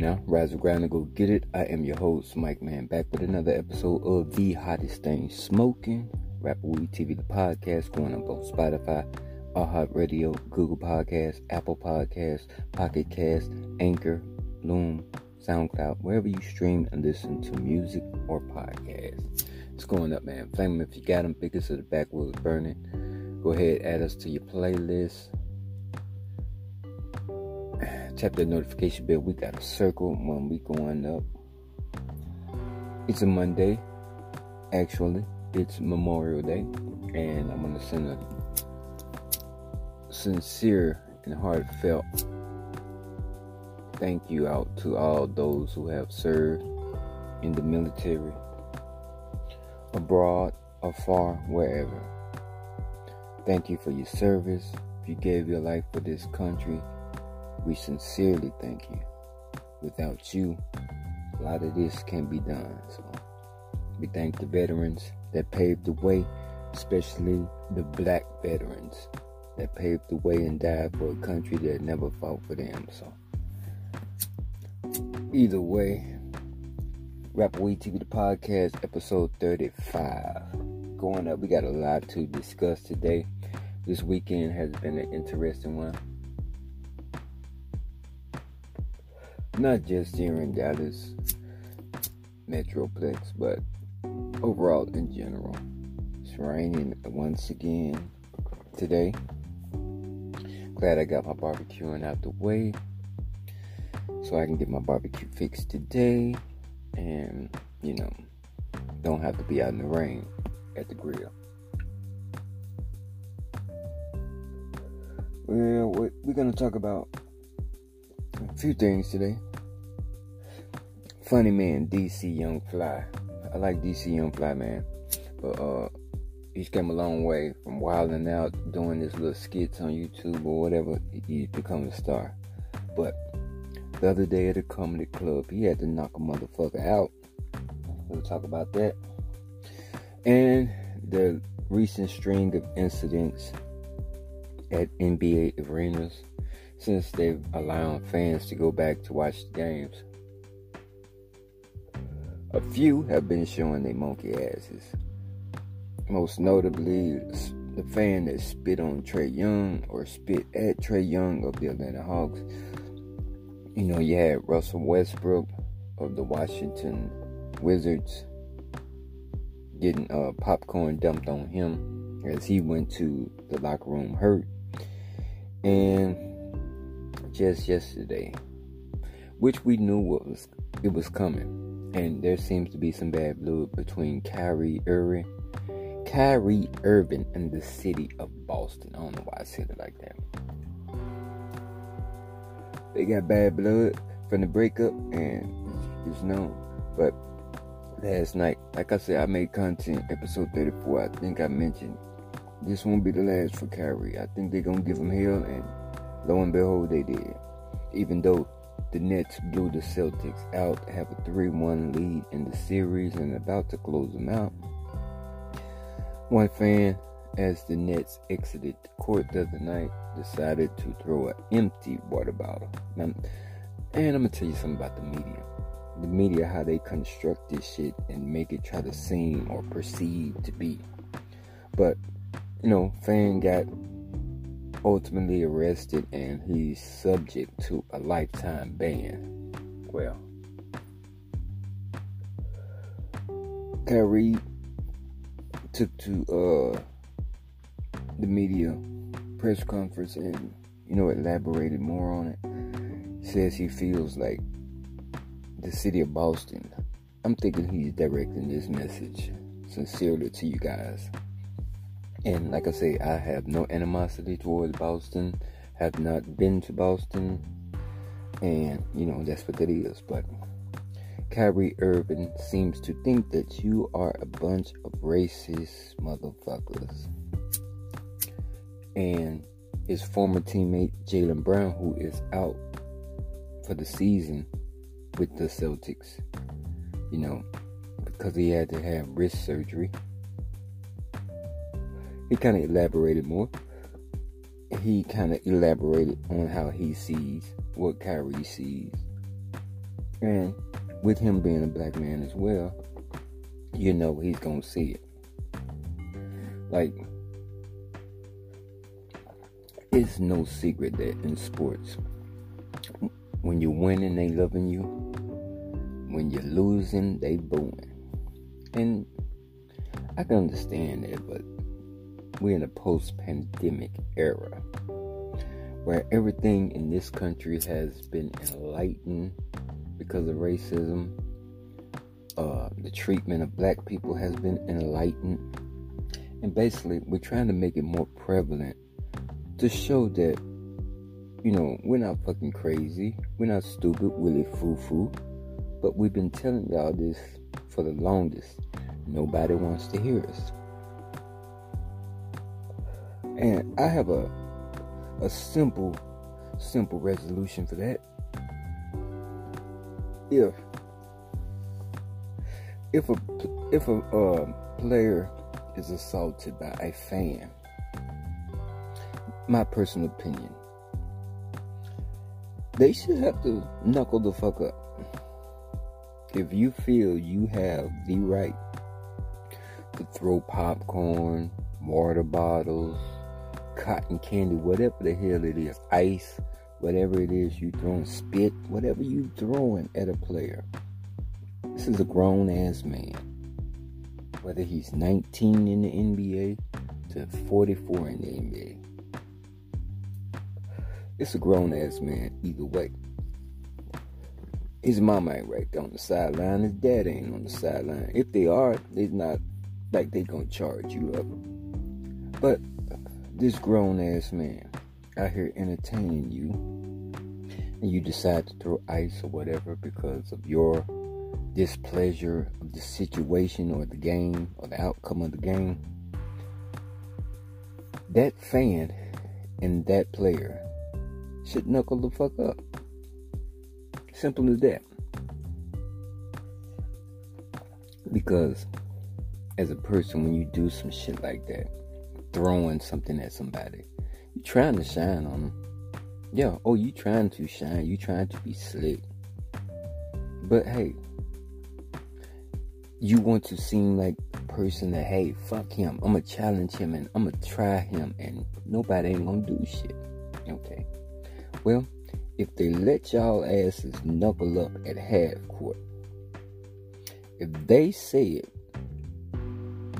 now. Rise of ground and go get it. I am your host, Mike Man, back with another episode of The Hottest Thing Smoking. Rapper Weed TV, the podcast, going up on Spotify, iHeartRadio, Google Podcasts, Apple Podcasts, Pocket Cast, Anchor, Loom, SoundCloud, wherever you stream and listen to music or podcasts. It's going up, man. Flame them if you got them. Biggest of the backwoods burning. Go ahead, add us to your playlist tap that notification bell. We got a circle when we going up. It's a Monday, actually. It's Memorial Day, and I'm gonna send a sincere and heartfelt thank you out to all those who have served in the military, abroad, afar, wherever. Thank you for your service. You gave your life for this country, we sincerely thank you. Without you, a lot of this can't be done. So we thank the veterans that paved the way, especially the black veterans that paved the way and died for a country that never fought for them. So either way, Rapper Weed TV the podcast, episode 35. Going up, we got a lot to discuss today. This weekend has been an interesting one. Not just here in Dallas Metroplex, but overall in general. It's raining once again today. Glad I got my barbecuing out the way so I can get my barbecue fixed today and, you know, don't have to be out in the rain at the grill. Well, we're going to talk about a few things today funny man, DC Young Fly. I like DC Young Fly, man. But uh he's come a long way from wilding out, doing his little skits on YouTube or whatever. He's become a star. But the other day at a comedy club, he had to knock a motherfucker out. We'll talk about that. And the recent string of incidents at NBA arenas since they've allowed fans to go back to watch the games. A few have been showing their monkey asses. Most notably, the fan that spit on Trae Young or spit at Trae Young of the Atlanta Hawks. You know, you had Russell Westbrook of the Washington Wizards getting uh, popcorn dumped on him as he went to the locker room hurt. And just yesterday, which we knew was it was coming and there seems to be some bad blood between Kyrie Irving, Kyrie Irving, and the city of Boston. I don't know why I said it like that. They got bad blood from the breakup, and it's known. But last night, like I said, I made content episode 34. I think I mentioned this won't be the last for Kyrie. I think they're gonna give him hell, and lo and behold, they did. Even though the Nets blew the Celtics out, have a 3 1 lead in the series, and about to close them out. One fan, as the Nets exited the court the other night, decided to throw an empty water bottle. Now, and I'm gonna tell you something about the media. The media, how they construct this shit and make it try to seem or perceive to be. But, you know, fan got ultimately arrested and he's subject to a lifetime ban. Well, Kyrie took to uh, the media press conference and you know elaborated more on it. Says he feels like the city of Boston. I'm thinking he's directing this message sincerely to you guys. And like I say, I have no animosity towards Boston. Have not been to Boston, and you know that's what it is. But Kyrie Irving seems to think that you are a bunch of racist motherfuckers. And his former teammate Jaylen Brown, who is out for the season with the Celtics, you know, because he had to have wrist surgery he kind of elaborated more. He kind of elaborated on how he sees what Kyrie sees. And with him being a black man as well, you know he's gonna see it. Like it's no secret that in sports, when you're winning, they loving you. When you're losing, they booing. And I can understand that, but we're in a post-pandemic era where everything in this country has been enlightened because of racism. Uh, the treatment of black people has been enlightened. And basically, we're trying to make it more prevalent to show that, you know, we're not fucking crazy. We're not stupid, willy foo foo. But we've been telling y'all this for the longest. Nobody wants to hear us. And I have a a simple, simple resolution for that. If if a if a uh, player is assaulted by a fan, my personal opinion, they should have to knuckle the fuck up. If you feel you have the right to throw popcorn, water bottles, cotton candy, whatever the hell it is, ice, whatever it is you throwing, spit, whatever you throwing at a player. This is a grown ass man. Whether he's 19 in the NBA to 44 in the NBA. It's a grown ass man either way. His mama ain't right there on the sideline. His dad ain't on the sideline. If they are, they're not like they gonna charge you up. But this grown ass man out here entertaining you and you decide to throw ice or whatever because of your displeasure of the situation or the game or the outcome of the game, that fan and that player should knuckle the fuck up. Simple as that. Because as a person, when you do some shit like that, throwing something at somebody. You trying to shine on them. Yeah, oh, you trying to shine. You trying to be slick. But hey, you want to seem like a person that, hey, fuck him. I'm going to challenge him and I'm going to try him and nobody ain't going to do shit. Okay. Well, if they let y'all asses knuckle up at half court, if they say it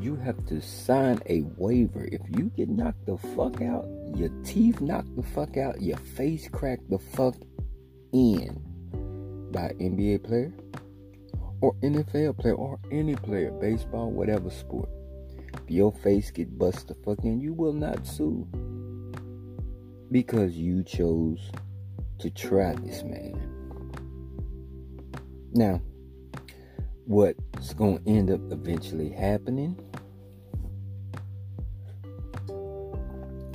you have to sign a waiver. If you get knocked the fuck out, your teeth knocked the fuck out, your face cracked the fuck in by NBA player or NFL player or any player, baseball, whatever sport. If your face get busted the fuck in, you will not sue because you chose to try this man. Now, what's going to end up eventually happening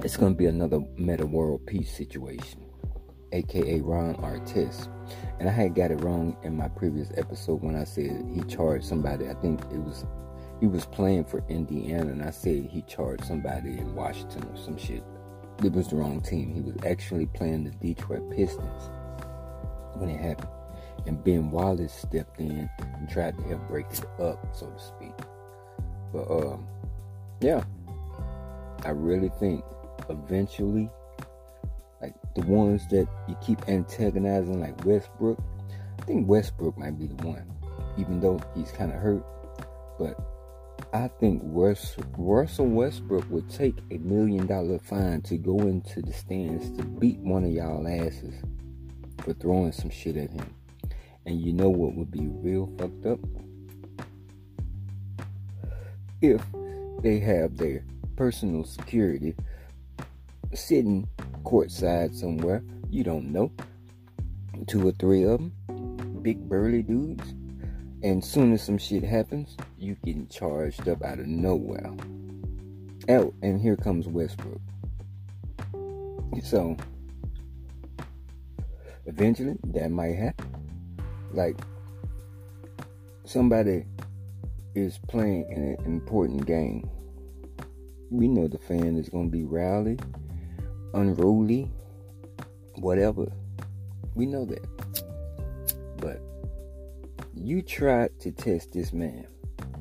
it's going to be another Metta World Peace situation, aka Ron Artest. And I had got it wrong in my previous episode when I said he charged somebody. I think it was he was playing for Indiana, and I said he charged somebody in Washington or some shit. It was the wrong team. He was actually playing the Detroit Pistons when it happened. And Ben Wallace stepped in and tried to help break it up, so to speak. But um, yeah, I really think eventually, like the ones that you keep antagonizing, like Westbrook. I think Westbrook might be the one, even though he's kind of hurt. But I think Russell Westbrook would take a million dollar fine to go into the stands to beat one of y'all asses for throwing some shit at him. And you know what would be real fucked up? If they have their personal security sitting courtside somewhere. You don't know. Two or three of them, big burly dudes. And soon as some shit happens, you getting charged up out of nowhere. Oh, and here comes Westbrook. So, eventually, that might happen. Like, somebody is playing an important game. We know the fan is going to be rowdy unruly, whatever. We know that. But You tried to test this man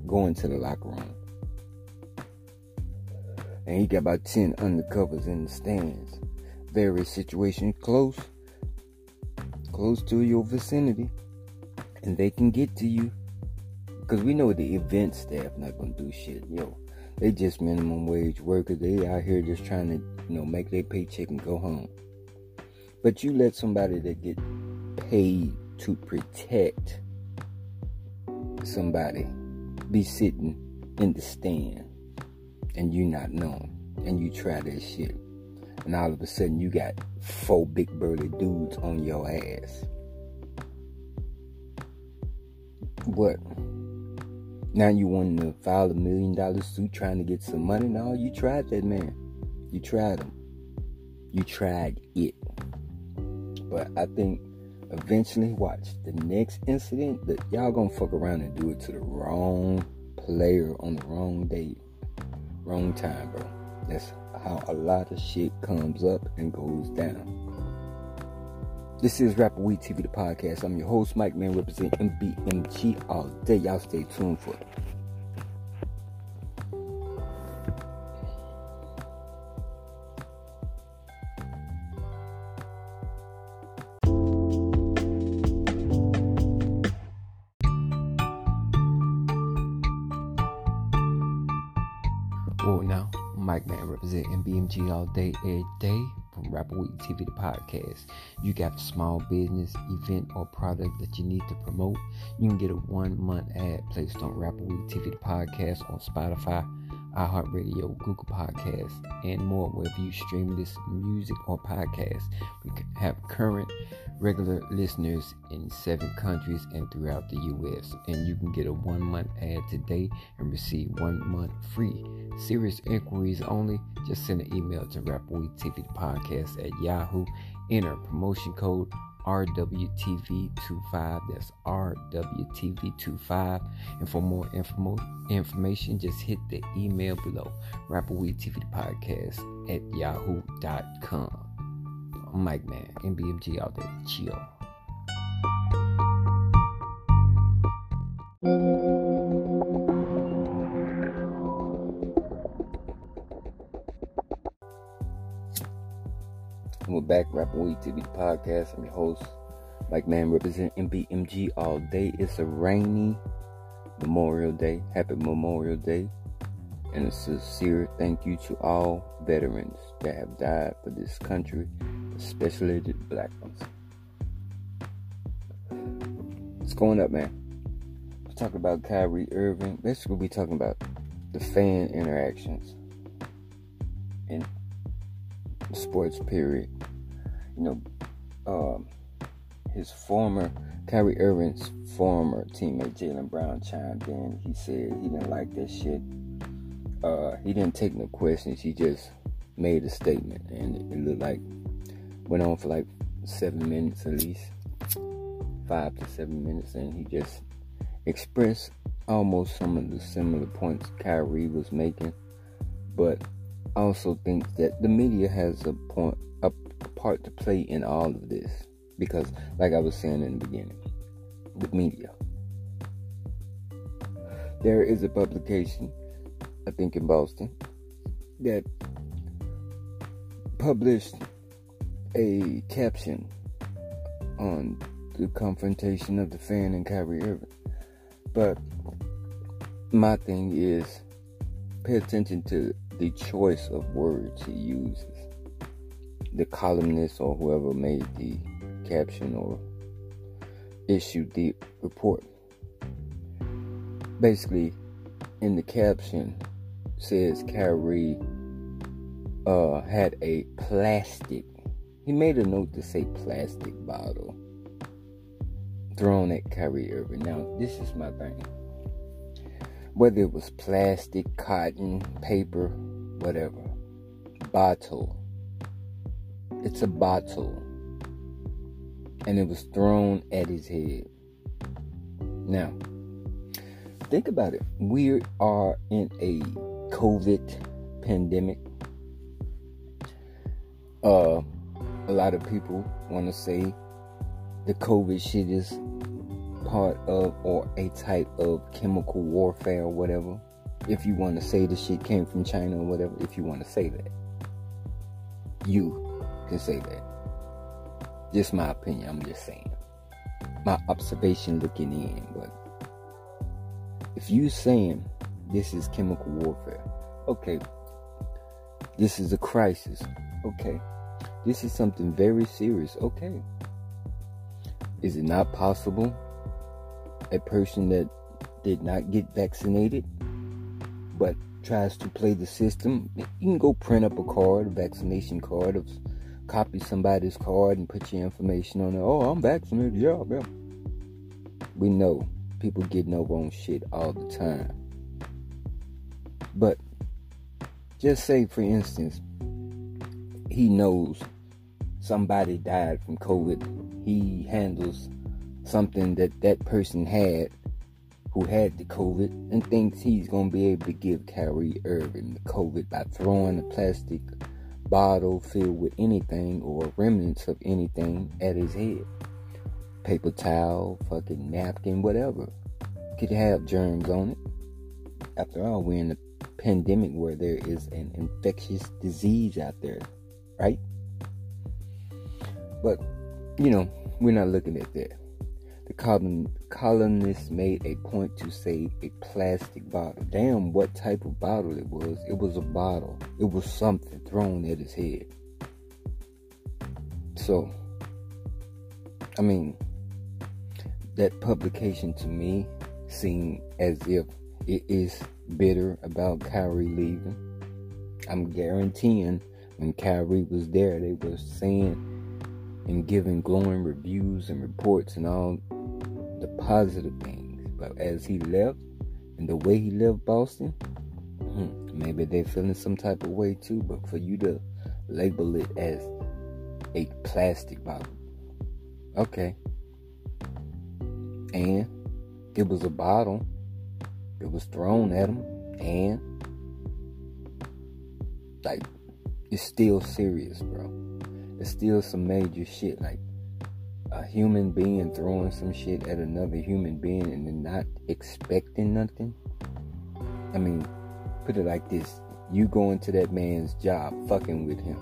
going to the locker room. And he got about 10 undercovers in the stands. Various situations close, close to your vicinity. And they can get to you. Because we know the event staff not gonna do shit. Yo, they just minimum wage workers. They out here just trying to, you know, make their paycheck and go home. But you let somebody that get paid to protect somebody be sitting in the stand and you not knowing and you try that shit and all of a sudden you got four big burly dudes on your ass what now you want to file a million dollar suit trying to get some money? No you tried that man. You tried him you tried it. But i think eventually watch the next incident that y'all gonna fuck around and do it to the wrong player on the wrong date, wrong time, bro. That's how a lot of shit comes up and goes down. This is Rapper Weed TV, the podcast. I'm your host, Mike Man, representing MBMG all day. Y'all stay tuned for it. Well, now, Mike Man representing BMG all day, every day from Rapper Weed TV, the podcast. You got a small business, event, or product that you need to promote. You can get a one month ad placed on Rapper Weed TV, the podcast on Spotify iHeartRadio, Google Podcasts, and more wherever you stream this music or podcast. We have current regular listeners in seven countries and throughout the U.S. And you can get a one month ad today and receive one month free. Serious inquiries only. Just send an email to Rapperweed TV Podcast at Yahoo. Enter promotion code RWTV25. That's RWTV25. And for more info, information, just hit the email below TV Podcast at yahoo.com. I'm Mike Man, MBMG out there. Chill. We're back, Rapper Weed TV podcast. I'm your host, Mike Man, represent MBMG all day. It's a rainy Memorial Day. Happy Memorial Day. And a sincere thank you to all veterans that have died for this country, especially the black ones. What's going up, man? We're talking about Kyrie Irving. Basically, we're talking about the fan interactions in sports period. You know, um, his former Kyrie Irving's former teammate Jaylen Brown chimed in. He said he didn't like that shit. Uh, he didn't take no questions. He just made a statement, and it, looked like went on for like seven minutes at least, five to seven minutes, and he just expressed almost some of the similar points Kyrie was making, but also think that the media has a point, a, a part to play in all of this because, like I was saying in the beginning, the media. There is a publication, I think in Boston, that published a caption on the confrontation of the fan and Kyrie Irving. But my thing is pay attention to the choice of words he uses. The columnist or whoever made the caption or issued the report. Basically, in the caption says Kyrie uh, had a plastic. He made a note to say plastic bottle thrown at Kyrie Irving. Now, this is my thing whether it was plastic, cotton, paper, whatever. Bottle. It's a bottle. And it was thrown at his head. Now, think about it. We are in a COVID pandemic. Uh, a lot of people want to say the COVID shit is part of or a type of chemical warfare or whatever. If you want to say the shit came from China or whatever, if you want to say that, you can say that. Just my opinion, I'm just saying. My observation looking in, but if you saying this is chemical warfare, okay, this is a crisis, okay, this is something very serious, okay. Is it not possible a person that did not get vaccinated but tries to play the system, you can go print up a card, a vaccination card, or copy somebody's card and put your information on it. Oh, I'm vaccinated. Yeah, yeah. We know people get no wrong shit all the time. But just say, for instance, he knows somebody died from COVID. He handles something that that person had who had the COVID and thinks he's going to be able to give Kyrie Irving the COVID by throwing a plastic bottle filled with anything or remnants of anything at his head. Paper towel, fucking napkin, whatever. Could have germs on it. After all, we're in a pandemic where there is an infectious disease out there, right? But, you know, we're not looking at that. The colonists made a point to say a plastic bottle. Damn, what type of bottle it was. It was a bottle. It was something thrown at his head. So, I mean, that publication to me seemed as if it is bitter about Kyrie leaving. I'm guaranteeing when Kyrie was there, they were saying and giving glowing reviews and reports and all positive things. But as he left and the way he left Boston, hmm, maybe they're feeling some type of way too. But for you to label it as a plastic bottle, okay. And it was a bottle. It was thrown at him, and like it's still serious, bro. It's still some major shit. Like a human being throwing some shit at another human being and then not expecting nothing. I mean, put it like this you going to that man's job fucking with him.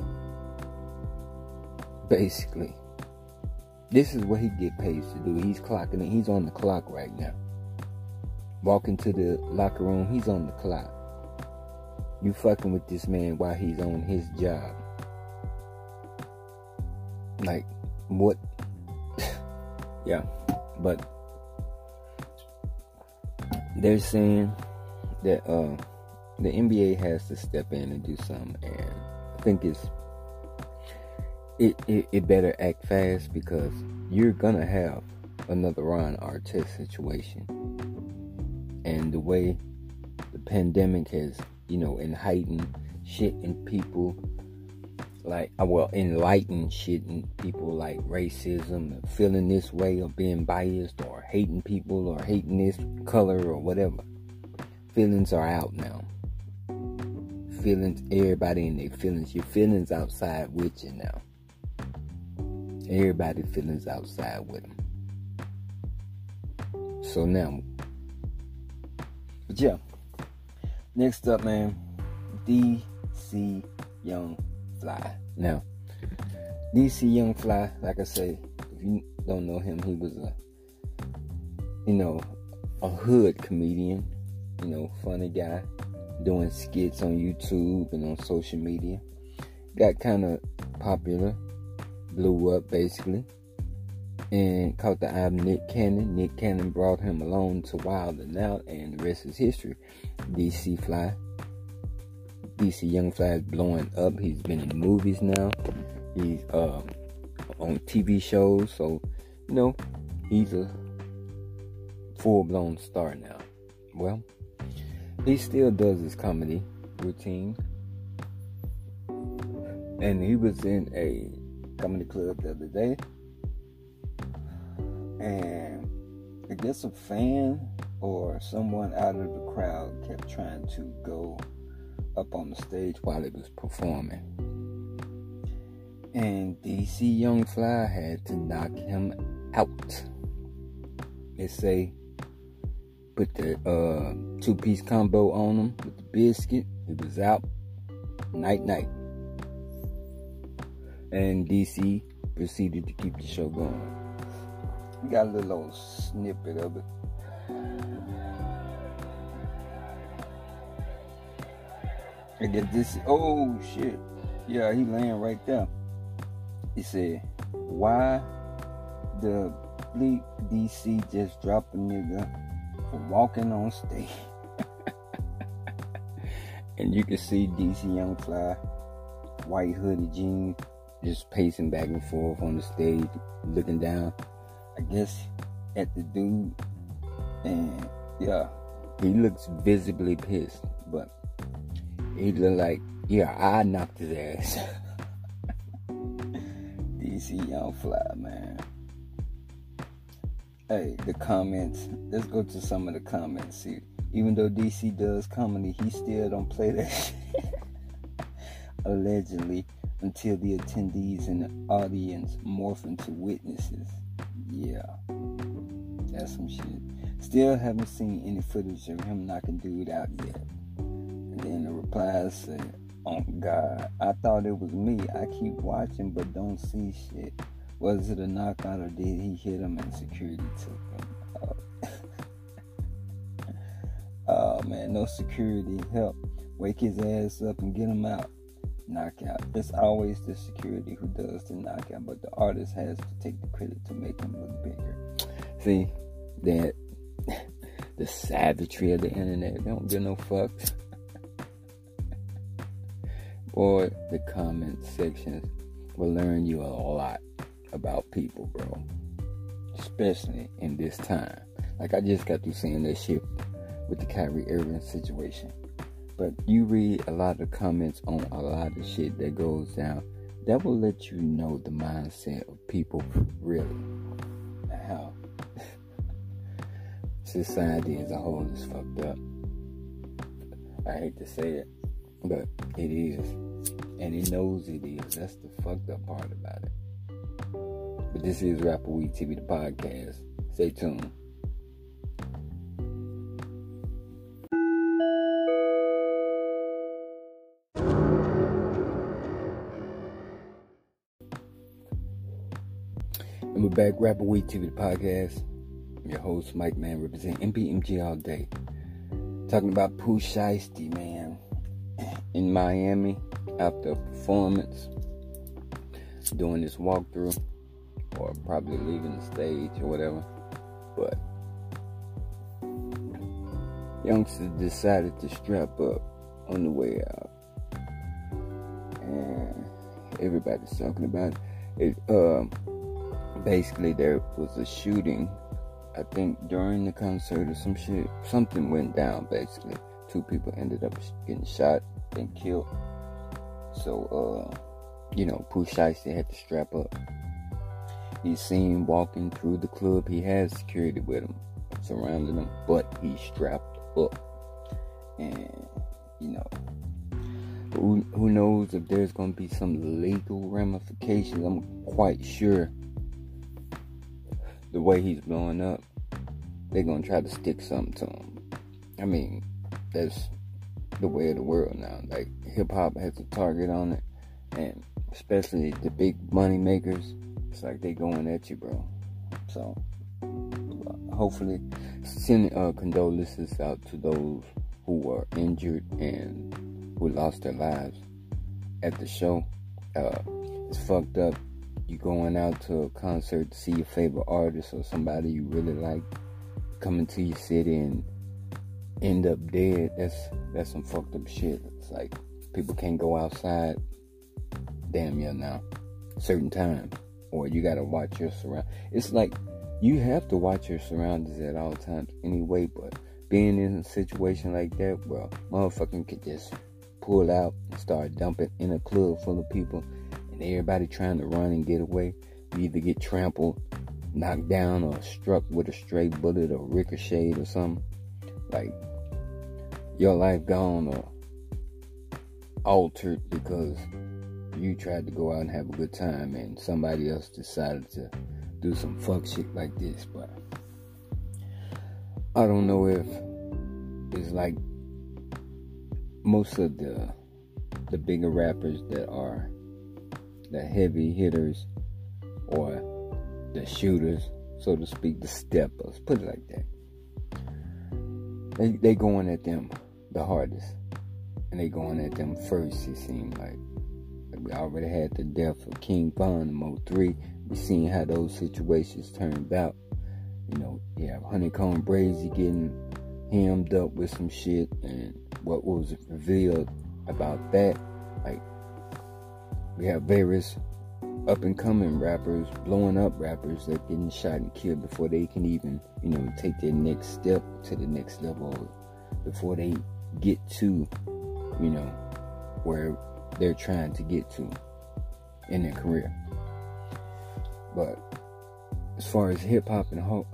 Basically. This is what he get paid to do. He's clocking. He's on the clock right now. Walking to the locker room, he's on the clock. You fucking with this man while he's on his job. Like, what yeah, but they're saying that uh, the NBA has to step in and do something, and I think it's it, it, it better act fast because you're gonna have another Ron Artest situation, and the way the pandemic has you know and heightened shit in people like uh, well enlighten shit people like racism and feeling this way or being biased or hating people or hating this color or whatever. Feelings are out now. Feelings everybody in their feelings. Your feelings outside with you now. Everybody feelings outside with them so now but yeah. Next up man dc young Fly. Now, DC Young Fly, like I say, if you don't know him, he was a, you know, a hood comedian, you know, funny guy, doing skits on YouTube and on social media. Got kind of popular, blew up basically, and caught the eye of Nick Cannon. Nick Cannon brought him along to Wild 'N Out, and the rest is history. DC Fly DC Young Fly blowing up. He's been in movies now. He's uh, on TV shows. So, you know, he's a full blown star now. Well, he still does his comedy routine. And he was in a comedy club the other day. And I guess a fan or someone out of the crowd kept trying to go up on the stage while it was performing. And DC Young Fly had to knock him out. It say put the uh, two piece combo on him with the biscuit. It was out night night. And DC proceeded to keep the show going. Got a little snippet of it. I get this. Oh shit! Yeah, he laying right there. He said, "Why the bleak DC just drop a nigga for walking on stage?" and you can see DC Young Fly, white hoodie jeans, just pacing back and forth on the stage, looking down. I guess at the dude, and yeah, he looks visibly pissed, but he looked like, yeah, I knocked his ass. DC Young Fly, man. Hey, the comments. Let's go to some of the comments. See, even though DC does comedy, he still don't play that shit. Allegedly, until the attendees and the audience morph into witnesses. Yeah, that's some shit. Still haven't seen any footage of him knocking dude out yet. Then the replies say, Oh God, I thought it was me. I keep watching but don't see shit. Was it a knockout or did he hit him and security took him? Oh, oh man, no security help. Wake his ass up and get him out. Knockout. It's always the security who does the knockout, but the artist has to take the credit to make him look bigger. See, that the savagery of the internet. They don't give no fucks. Or the comment sections will learn you a lot about people, bro. Especially in this time. Like I just got through seeing that shit with the Kyrie Irving situation. But you read a lot of comments on a lot of shit that goes down. That will let you know the mindset of people really. How society as a whole is fucked up. I hate to say it, but it is. And he knows it is. That's the fucked up part about it. But this is Rapper Weed TV, the podcast. Stay tuned. And we're back, Rapper Weed TV, the podcast. I'm your host, Mike Man, representing MPMG all day. Talking about Pooh Shiesty, man. In Miami, after a performance, doing this walkthrough, or probably leaving the stage or whatever. But youngsters decided to strap up on the way out. And everybody's talking about it. it uh, basically, there was a shooting I think during the concert or some shit, something went down basically. Two people ended up getting shot and killed. So, uh, you know, Pooh Shiesty had to strap up. He's seen walking through the club. He has security with him, surrounding him, but he's strapped up. And, you know, who, who knows if there's going to be some legal ramifications. I'm quite sure the way he's blowing up, they're gonna try to stick something to him. I mean, that's the way of the world now. Like hip hop has a target on it, and especially the big money makers, it's like they going at you, bro. So hopefully, send uh, condolences out to those who were injured and who lost their lives at the show. Uh, it's fucked up you going out to a concert to see your favorite artist or somebody you really like coming to your city and end up dead, that's that's some fucked up shit. It's like people can't go outside damn near now. Certain times. Or you gotta watch your surround it's like you have to watch your surroundings at all times anyway, but being in a situation like that, well, motherfucking could just pull out and start dumping in a club full of people and everybody trying to run and get away, you either get trampled, knocked down, or struck with a stray bullet or ricocheted or something. Like your life gone or altered because you tried to go out and have a good time and somebody else decided to do some fuck shit like this. But I don't know if it's like most of the the bigger rappers that are the heavy hitters or the shooters, so to speak, the steppers, put it like that. They they going at them the hardest. And they going at them first, it seemed like. We already had the death of King Von in Mo 3. We seen how those situations turned out. You know, have Honeycomb Brazy getting hemmed up with some shit and what was revealed about that. Like we have various up and coming rappers, blowing up rappers that getting shot and killed before they can even, you know, take their next step to the next level, before they get to, you know, where they're trying to get to in their career. But as far as hip hop and ho-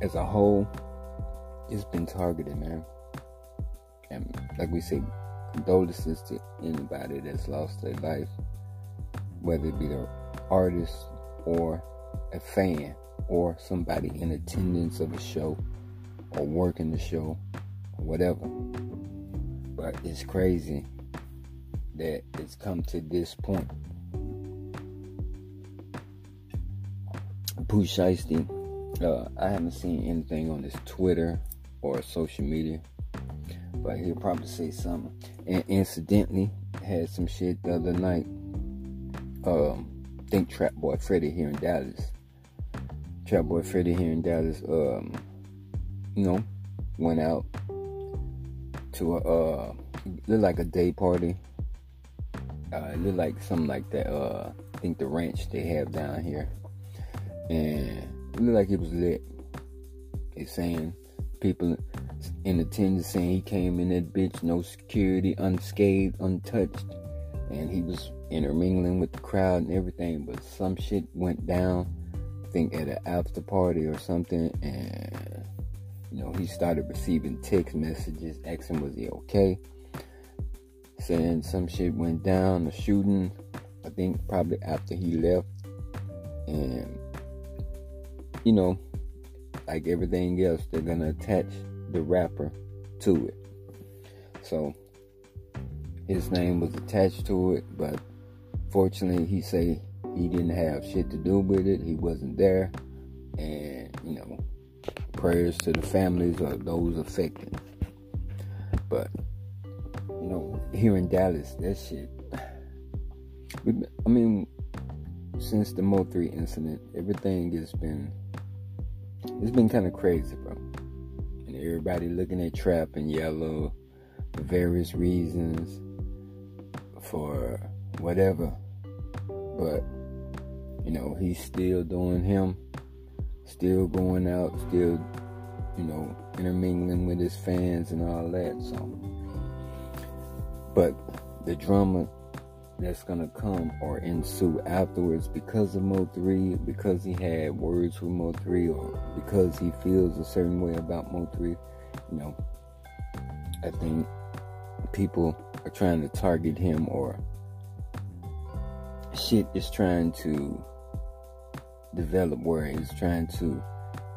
as a whole, it's been targeted, man. And like we say, condolences to anybody that's lost their life, whether it be the artist or a fan or somebody in attendance of a show or working the show or whatever. But it's crazy that it's come to this point. Pooh uh, I haven't seen anything on his Twitter or social media, but he'll probably say something. And incidentally, had some shit the other night. Um, think Trap Boy Freddy here in Dallas. Trap Boy Freddy here in Dallas, um, you know, went out to a uh, looked like a day party. Uh, it looked like something like that. Uh, I think the ranch they have down here, and it looked like it was lit. They saying people in attendance saying he came in that bitch, no security, unscathed, untouched, and he was intermingling with the crowd and everything. But some shit went down. I think at an after party or something, and you know he started receiving text messages asking was he okay saying some shit went down, a shooting, I think probably after he left. And, you know, like everything else, they're to attach the rapper to it. So, his name was attached to it, but fortunately, he say he didn't have shit to do with it. He wasn't there. And, you know, prayers to the families of those affected. But you know, here in Dallas, that shit. I mean, since the Mo 3 incident, everything has been, it's been kind of crazy, bro. And everybody looking at Trap and Yellow for various reasons, for whatever. But, you know, he's still doing him, still going out, still, you know, intermingling with his fans and all that, so. But the drama that's gonna come or ensue afterwards because of Mo 3, because he had words with Mo 3, or because he feels a certain way about Mo 3, you know, I think people are trying to target him or shit is trying to develop where he's trying to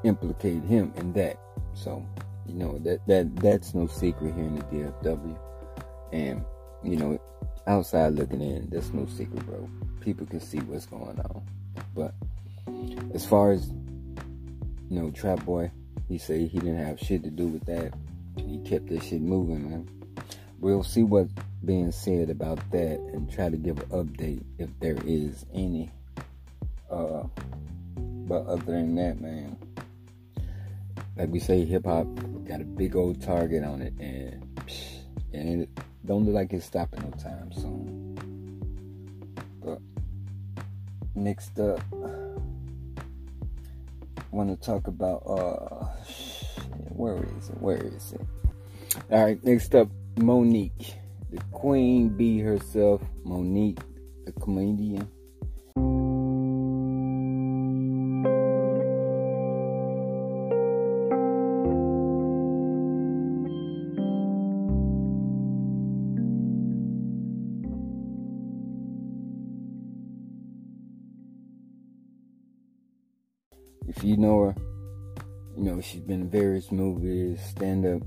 implicate him in that. So, you know, that that that's no secret here in the DFW. And, you know, outside looking in, there's no secret, bro. People can see what's going on. But as far as, you know, Trap Boy, he said he didn't have shit to do with that. He kept that shit moving, man. We'll see what's being said about that and try to give an update if there is any. Uh, but other than that, man, like we say, hip hop got a big old target on it, and and it, don't look like it's stopping no time soon. But next up, want to talk about uh, where is it? Where is it? All right, next up, Mo'Nique, the queen bee herself, Mo'Nique, the comedian. If you know her, You know, she's been in various movies, stand up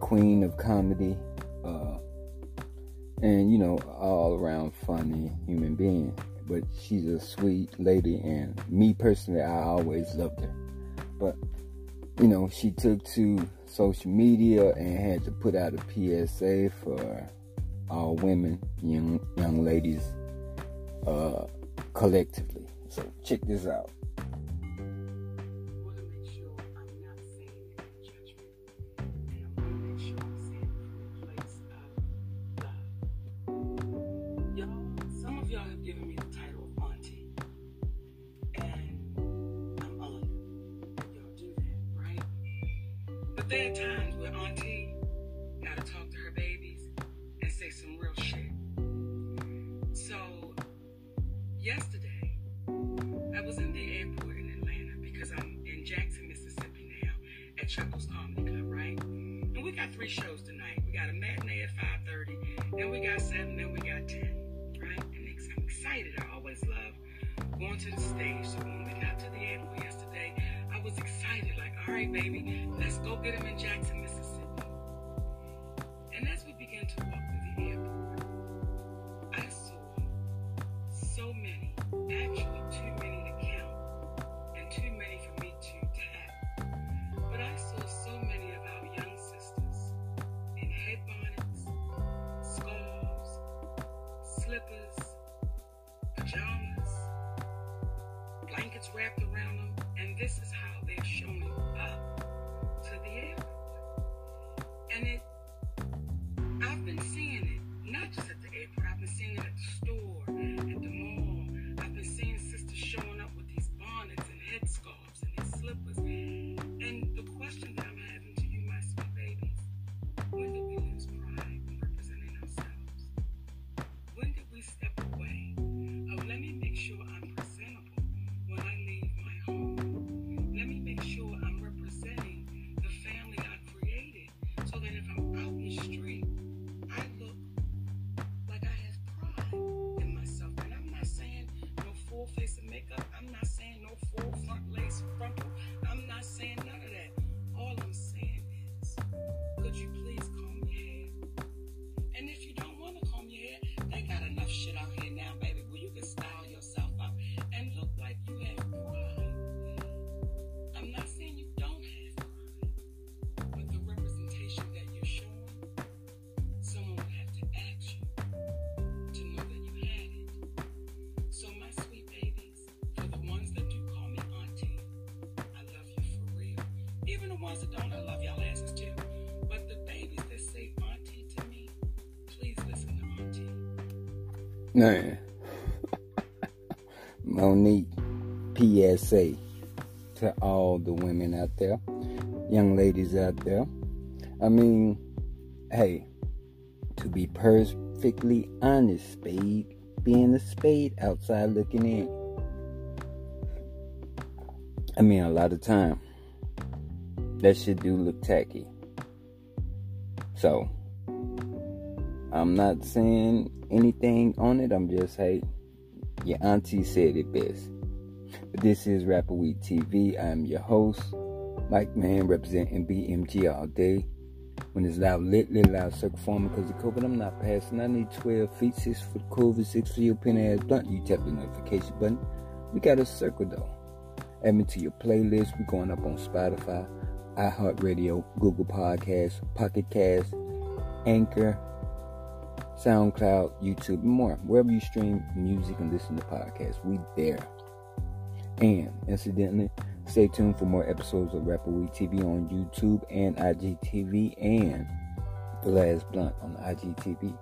queen of comedy, and you know, all around funny human being. But she's a sweet lady, and me personally, I always loved her. But you know, she took to social media and had to put out a PSA for all women, young young ladies, uh, collectively. So check this out. Man. Monique, PSA to all the women out there, young ladies out there. I mean, hey, to be perfectly honest, Spade, being a spade outside looking in. I mean, a lot of time, that shit do look tacky. So, I'm not saying anything on it. I'm just, hey, your auntie said it best. But this is Rapper Weed TV. I'm your host, Mike Man, representing BMG all day. When it's loud, lit, lit, loud, circle forming because of COVID, I'm not passing. I need 12 feet, 6 for the COVID, 6 for your pin ass blunt. You tap the notification button. We got a circle though. Add me to your playlist. We're going up on Spotify, iHeartRadio, Google Podcasts, Pocket Cast, Anchor, SoundCloud, YouTube, more. Wherever you stream music and listen to podcasts, we there. And incidentally, stay tuned for more episodes of Rapper Weed TV on YouTube and IGTV and The Last Blunt on IGTV.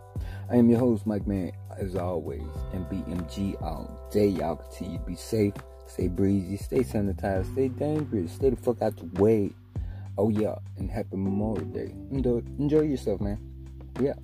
I am your host, Mike Man, as always, and BMG all day. Y'all continue to be safe, stay breezy, stay sanitized, stay dangerous, stay the fuck out the way. Oh yeah, and happy Memorial Day. Enjoy, enjoy yourself, man. Yeah.